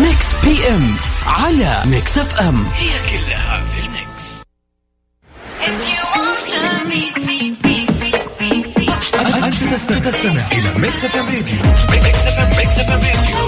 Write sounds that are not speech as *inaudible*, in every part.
Mix PM على Mix FM هي كلها في ال mix. أنت تستمع إلى Mix FM راديو Mix FM Mix FM راديو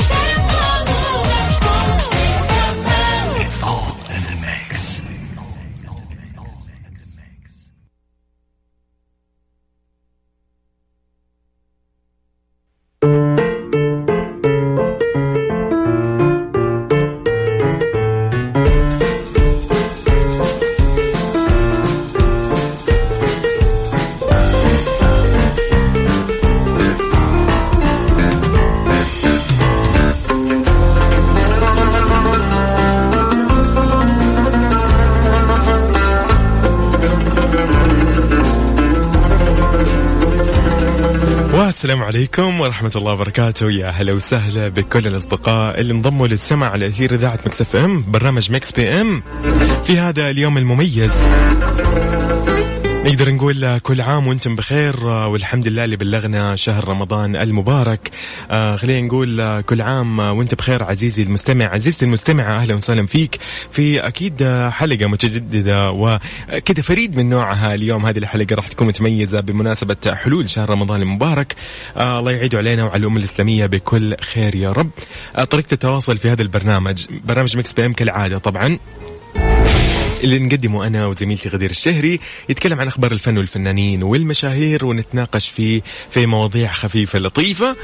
والسلام عليكم ورحمة الله وبركاته. يا هلا وسهلا بكل الأصدقاء اللي انضموا للسمع على أثير إذاعة Mix FM برنامج Mix PM. في هذا اليوم المميز. نقدر نقول كل عام وأنتم بخير والحمد لله اللي بلغنا شهر رمضان المبارك. آه خلينا نقول كل عام وانت بخير عزيزي المستمع. عزيزتي المستمعة أهلا وسهلا فيك. في أكيد حلقة متجددة وكذا فريد من نوعها اليوم. هذه الحلقة راح تكون متميزة بمناسبة حلول شهر رمضان المبارك. آه الله يعيد علينا وعلى الأمة الإسلامية بكل خير يا رب. آه طريقة التواصل في هذا البرنامج برنامج Mix PM كالعادة طبعا. اللي نقدمه أنا وزميلتي غدير الشهري يتكلم عن أخبار الفن والفنانين والمشاهير ونتناقش فيه في مواضيع خفيفة لطيفة.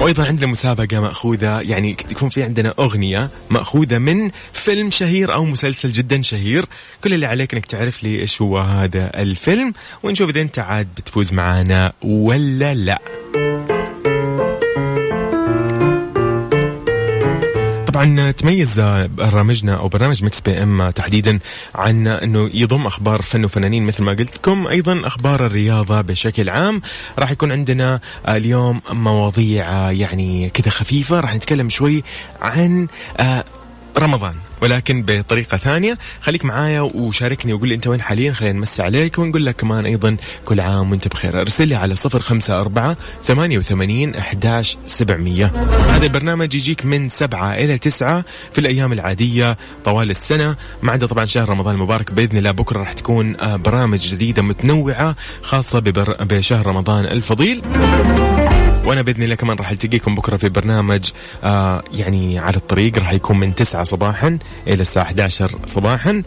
وأيضا عندنا مسابقة مأخوذة يعني يكون في عندنا أغنية مأخوذة من فيلم شهير أو مسلسل جدا شهير. كل اللي عليك إنك تعرف لي إيش هو هذا الفيلم ونشوف إذا أنت عاد بتفوز معانا ولا لا. طبعا تميز برنامجنا أو برنامج Mix PM تحديدا عن إنه يضم أخبار فن وفنانين مثل ما قلت لكم. أيضا أخبار الرياضة بشكل عام. راح يكون عندنا اليوم مواضيع يعني كذا خفيفة. راح نتكلم شوي عن آه، رمضان. ولكن بطريقة ثانية خليك معايا وشاركني وقول لي أنت وين حاليا خلينا نمسي عليك ونقول لك كمان أيضا كل عام وأنت بخير. أرسل لي على صفر خمسة أربعة ثمانية وثمانين أحداش سبعمية. هذا البرنامج يجيك من سبعة إلى تسعة في الأيام العادية طوال السنة. ما عدا طبعا شهر رمضان المبارك بإذن الله بكرة راح تكون آه، برامج جديدة متنوعة خاصة ببر... بشهر رمضان الفضيل. وأنا بإذن الله كمان راح التقيكم بكرة في برنامج آه يعني على الطريق راح يكون من 9 صباحا إلى الساعة 11 صباحا.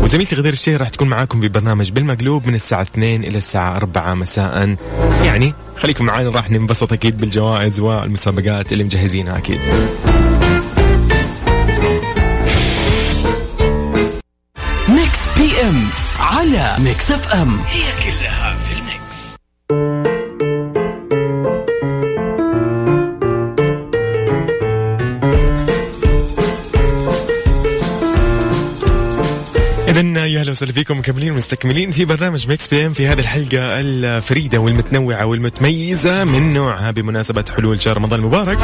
وزميلتي غدير الشهري راح تكون معاكم في برنامج بالمقلوب من الساعة 2 إلى الساعة 4 مساء. يعني خليكم معانا راح ننبسط أكيد بالجوائز والمسابقات اللي مجهزينها أكيد. Mix PM على Mix FM. هي كلها وسهلا فيكم مكملين ومستكملين في برنامج Mix PM في هذه الحلقة الفريدة والمتنوعة والمتميزة من نوعها بمناسبة حلول شهر رمضان المبارك.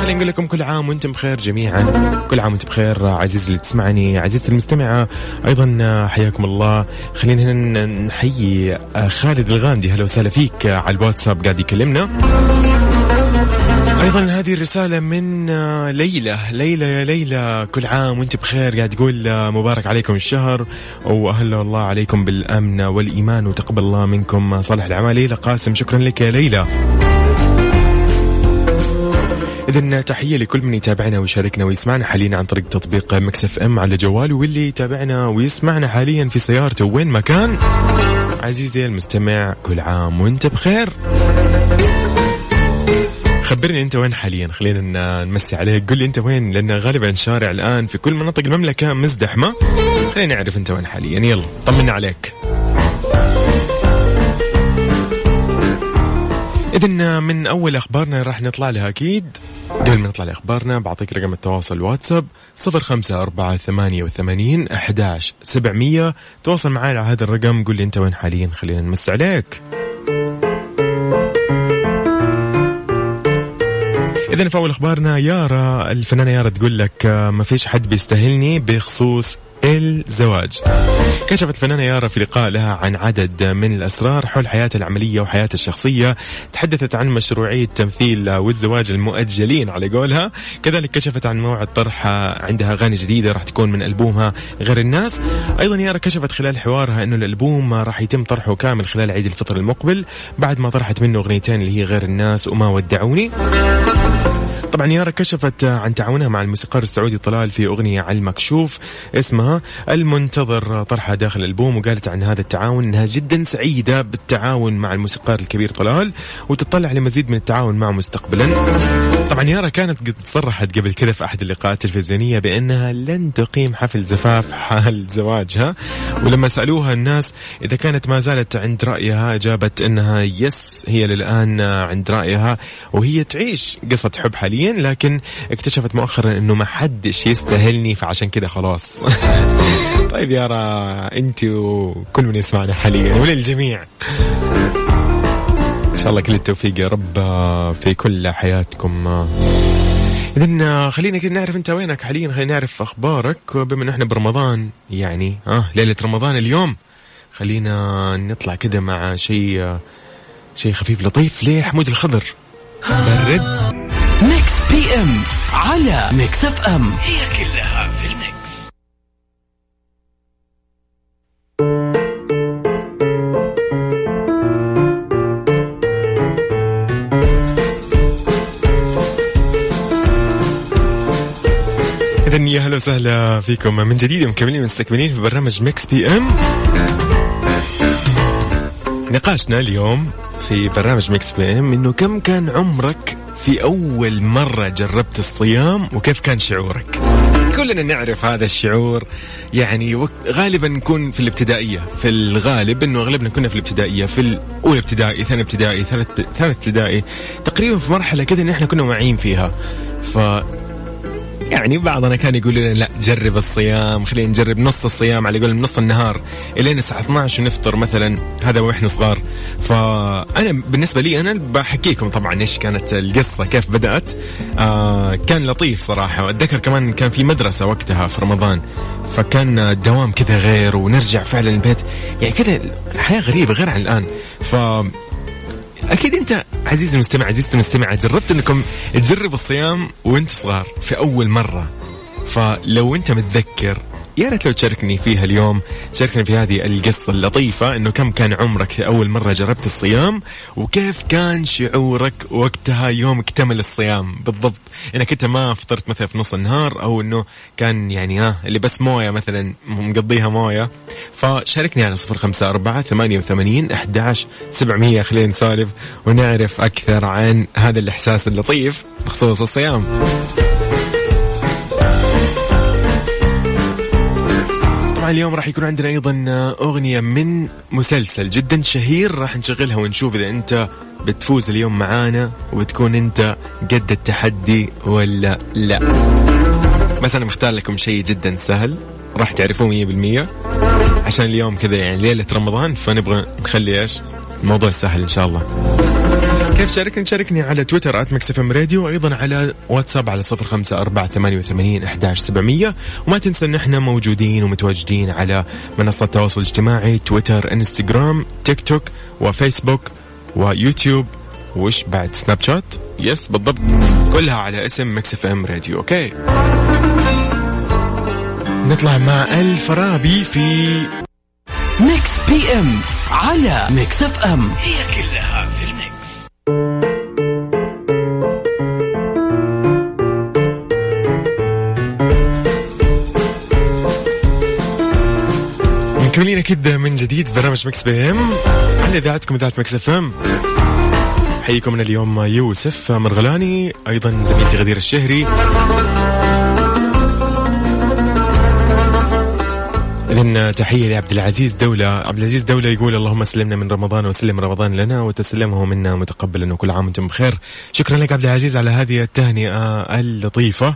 خلينا نقول لكم كل عام وأنتم بخير جميعا. كل عام وانت بخير. عزيزي اللي تسمعني عزيزتي المستمعة أيضا حياكم الله. خلينا هنا نحيي خالد الغامدي هلا وسهلا فيك على الواتساب قاعد يكلمنا. أيضا هذه الرسالة من آه، ليلى. ليلى يا ليلى كل عام وأنت بخير. قاعد تقول آه، مبارك عليكم الشهر واهلا الله عليكم بالأمن والإيمان وتقبل الله منكم صالح الأعمال. ليلى قاسم شكرا لك يا ليلى. إذا تحية لكل من يتابعنا ويشاركنا ويسمعنا حاليا عن طريق تطبيق مكسف إم على جواله واللي يتابعنا ويسمعنا حاليا في سيارته. وين ما كان عزيزي المستمع كل عام وأنت بخير. خبرني أنت وين حاليا؟ خلينا نمسي عليك. قول لي أنت وين؟ لأن غالبا الشارع الآن في كل مناطق المملكة مزدحمة. خلينا نعرف أنت وين حاليا. يلا طمنا عليك. إذا من أول أخبارنا راح نطلع لها أكيد. قبل ما نطلع لأخبارنا بعطيك رقم التواصل واتساب صفر خمسة أربعة ثمانية وثمانين أحداش سبعمية. تواصل معي على هذا الرقم. قول لي أنت وين حاليا؟ خلينا نمس عليك. إذا في أول أخبارنا يارا الفنانة يارا تقول لك آه، ما فيش حد بيستاهلني بخصوص الزواج. كشفت الفنانة يارا في لقاء لها عن عدد من الأسرار حول حياتها العملية وحياتها الشخصية تحدثت عن مشروعية تمثيل والزواج المؤجلين على قولها. كذلك كشفت عن موعد طرح عندها أغاني جديدة راح تكون من ألبومها غير الناس. أيضا يارا كشفت خلال حوارها أنه الألبوم راح يتم طرحه كامل خلال عيد الفطر المقبل بعد ما طرحت منه أغنيتين اللي هي غير الناس وما ودعوني. طبعا يارا كشفت عن تعاونها مع الموسيقار السعودي طلال في أغنية على المكشوف اسمها المنتظر طرحها داخل الألبوم وقالت عن هذا التعاون أنها جدا سعيدة بالتعاون مع الموسيقار الكبير طلال وتطلع لمزيد من التعاون معه مستقبلا. طبعا يارا كانت قد صرحت قبل كذا في أحد اللقاءات التلفزيونية بأنها لن تقيم حفل زفاف حال زواجها. ولما سألوها الناس إذا كانت ما زالت عند رأيها أجابت أنها يس هي للآن عند رأيها وهي تعيش قصة حب حاليا لكن اكتشفت مؤخرا أنه ما حدش يستاهلني فعشان كذا خلاص. *laughs* طيب يارا أنت وكل من يسمعنا حاليا وللجميع. إن شاء الله كل التوفيق يا رب في كل حياتكم. اذا خلينا كده نعرف أنت وينك. حاليا خلينا نعرف أخبارك. بما انه إحنا برمضان يعني آه ليلة رمضان اليوم خلينا نطلع كده مع شيء شيء خفيف لطيف ليه حمود الخضر. برد Mix PM على Mix FM. هي كلها اذا يا هلا وسهلا فيكم. من جديد مكملين مستكملين في برنامج Mix PM. نقاشنا اليوم في برنامج Mix PM إنه كم كان عمرك في أول مرة جربت الصيام وكيف كان شعورك؟ كلنا نعرف هذا الشعور. يعني غالبا نكون في الابتدائية. في الغالب إنه أغلبنا كنا في الابتدائية. في الأولى ابتدائي ثاني ابتدائي ثالث ثالث ابتدائي. تقريبا في مرحلة كذا إن إحنا كنا واعيين فيها. ف يعني بعضنا كان يقول لنا لا جرب الصيام خلينا نجرب نص الصيام على قول نص النهار إلين الساعة 12 ونفطر مثلا هذا وإحنا صغار. فأنا بالنسبة لي أنا بحكيكم طبعا إيش كانت القصة كيف بدأت. آه كان لطيف صراحة وأتذكر كمان كان في مدرسة وقتها في رمضان فكان الدوام كذا غير ونرجع فعلا البيت. يعني كذا الحياة غريبة غير عن الآن. ف أكيد أنت عزيزي المستمع عزيزتي المستمعة جربت أنكم تجربوا الصيام وأنت صغار في أول مرة. فلو أنت متذكر يا ريت لو تشاركني فيها اليوم تشاركني في هذه القصة اللطيفة إنه كم كان عمرك أول مرة جربت الصيام وكيف كان شعورك وقتها يوم اكتمل الصيام؟ بالضبط. إنك أنت ما فطرت مثلا في نص النهار أو إنه كان يعني ها اللي بس موية مثلا مقضيها موية. فشاركني على صفر خمسة أربعة ثمانية وثمانين أحداش سبعمية خلينا نسولف ونعرف أكثر عن هذا الإحساس اللطيف بخصوص الصيام. طبعا اليوم راح يكون عندنا أيضا أغنية من مسلسل جدا شهير راح نشغلها ونشوف إذا أنت بتفوز اليوم معانا وبتكون أنت قد التحدي ولا لا. بس أنا مختار لكم شيء جدا سهل راح تعرفوه 100% عشان اليوم كذا يعني ليلة رمضان فنبغى نخلي إيش؟ الموضوع سهل إن شاء الله. كيف شاركني؟ شاركني على تويتر at MixFM Radio وأيضا على واتساب على صفر خمسة أربعة ثمانية وثمانين أحداش سبعمية. وما تنسى إن إحنا موجودين ومتواجدين على منصة التواصل الاجتماعي تويتر إنستغرام تيك توك وفيسبوك ويوتيوب. وش بعد؟ سناب شات؟ yes بالضبط. كلها على اسم MixFM Radio okay؟ نطلع مع الفرابي في Mix PM على Mix FM. هي كلها. مكملين أكيد من جديد برنامج Mix PM. على إذاعتكم إذاعة Mix FM. حييكم من اليوم يوسف مرغلاني أيضا زميلتي غدير الشهري. إذن تحية لعبد العزيز دولة. عبد العزيز دولة يقول اللهم سلمنا من رمضان وسلم رمضان لنا وتسلمه منا متقبلا وكل عام وأنتم بخير. شكرا لك عبد العزيز على هذه التهنئة اللطيفة.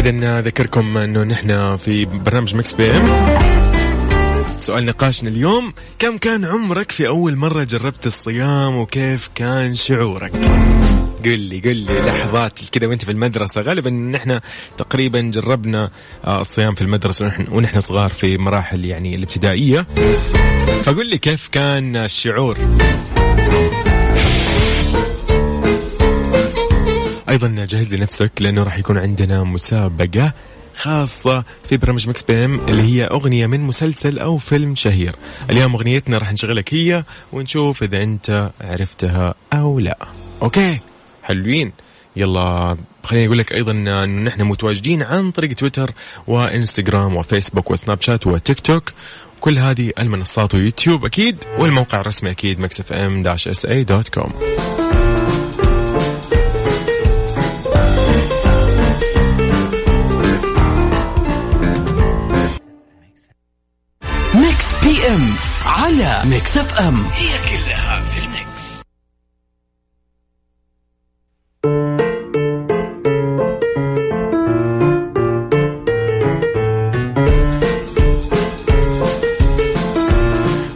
إذن أذكركم أنه نحن في برنامج Mix PM. سؤال نقاشنا اليوم كم كان عمرك في أول مرة جربت الصيام وكيف كان شعورك؟ قل لي قل لي لحظات كذا وأنت في المدرسة. غالبا نحن تقريبا جربنا آه، الصيام في المدرسة ونحن, ونحن صغار في مراحل يعني الابتدائية. فقل لي كيف كان الشعور؟ أيضا جهز لنفسك لأنه راح يكون عندنا مسابقة خاصة في برنامج Mix PM اللي هي أغنية من مسلسل أو فيلم شهير. اليوم أغنيتنا راح نشغلك هي ونشوف إذا أنت عرفتها أو لا. okay؟ حلوين. يلا خليني أقول لك أيضا أنه نحن متواجدين عن طريق تويتر وإنستغرام وفيسبوك وسناب شات وتيك توك. كل هذه المنصات ويوتيوب أكيد والموقع الرسمي أكيد Mix FM dash SA dot com. Mix FM. هي كلها في ال Mix.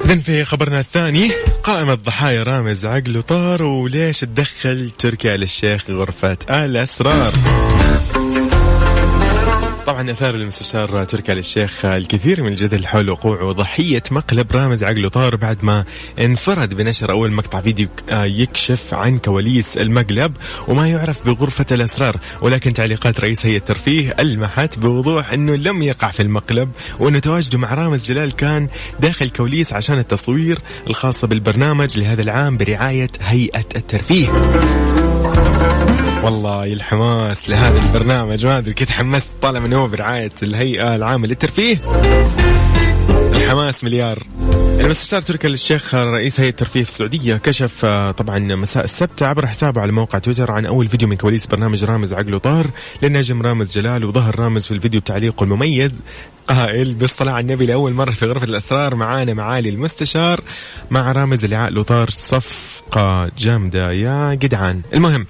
إذن في خبرنا الثاني قائمة ضحايا رامز عقله طار وليش تدخل تركي آل الشيخ غرفة الأسرار طبعا أثار المستشار تركي آل الشيخ الكثير من الجدل حول وقوع ضحيه مقلب رامز عقله طار بعد ما انفرد بنشر أول مقطع فيديو يكشف عن كواليس المقلب وما يعرف بغرفة الأسرار ولكن تعليقات رئيس هيئة الترفيه ألمحت بوضوح أنه لم يقع في المقلب وانه تواجده مع رامز جلال كان داخل كواليس عشان التصوير الخاصه بالبرنامج لهذا العام برعاية هيئة الترفيه. والله الحماس لهذا البرنامج. ما أدري كنت حمست طالع من هو برعاية الهيئة العامة للترفيه. الحماس مليار. المستشار تركي آل الشيخ رئيس هيئة الترفيه في السعودية كشف آه، طبعا مساء السبت عبر حسابه على موقع تويتر عن أول فيديو من كواليس برنامج رامز عقله طار للنجم رامز جلال وظهر رامز في الفيديو بتعليقه المميز قائل بالصلاة على النبي لأول مرة في غرفة الأسرار معانا معالي المستشار مع رامز اللي عقله طار صفقة جامدة. يا جدعان. المهم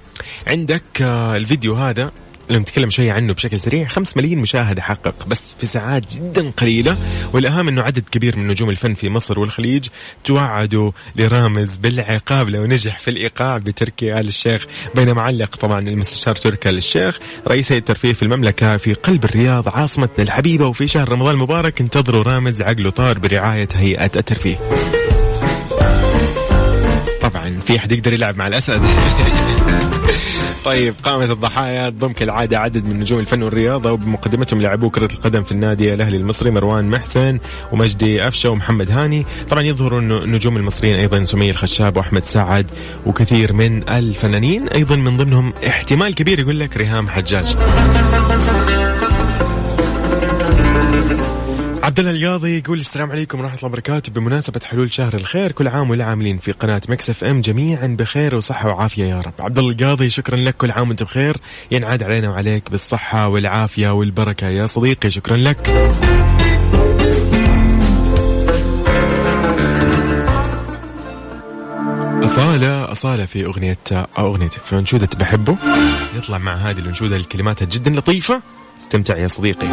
عندك آه، الفيديو هذا لو نتكلم شوي عنه بشكل سريع. 5 ملايين مشاهدة حقق بس في ساعات جدا قليلة. والأهم أنه عدد كبير من نجوم الفن في مصر والخليج توعدوا لرامز بالعقاب لو نجح في الإيقاع بتركي آل الشيخ. بينما علق طبعا المستشار تركي آل الشيخ رئيس هيئة الترفيه في المملكة في قلب الرياض عاصمتنا الحبيبة وفي شهر رمضان المبارك انتظروا رامز عقله طار برعاية هيئة الترفيه. طبعا في أحد يقدر يلعب مع الأسد. *laughs* طيب قائمة الضحايا تضم كالعادة عدد من نجوم الفن والرياضة وبمقدمتهم لاعبو كرة القدم في النادي الأهلي المصري مروان محسن ومجدي أفشة ومحمد هاني. طبعا يظهر النجوم المصريين أيضا سمية الخشاب وأحمد سعد وكثير من الفنانين أيضا من ضمنهم احتمال كبير يقول لك ريهام حجاج. عبد الله القاضي يقول السلام عليكم ورحمة الله وبركاته. بمناسبة حلول شهر الخير كل عام والعاملين في قناة Mix FM جميعا بخير وصحة وعافية يا رب. عبد الله القاضي شكرا لك كل عام وانت بخير. ينعاد علينا وعليك بالصحة والعافية والبركة. يا صديقي شكرا لك. أصالة أصالة في أغنية أغنية في أنشودة بحبه يطلع مع هذه الأنشودة الكلمات جدا لطيفة. استمتع يا صديقي.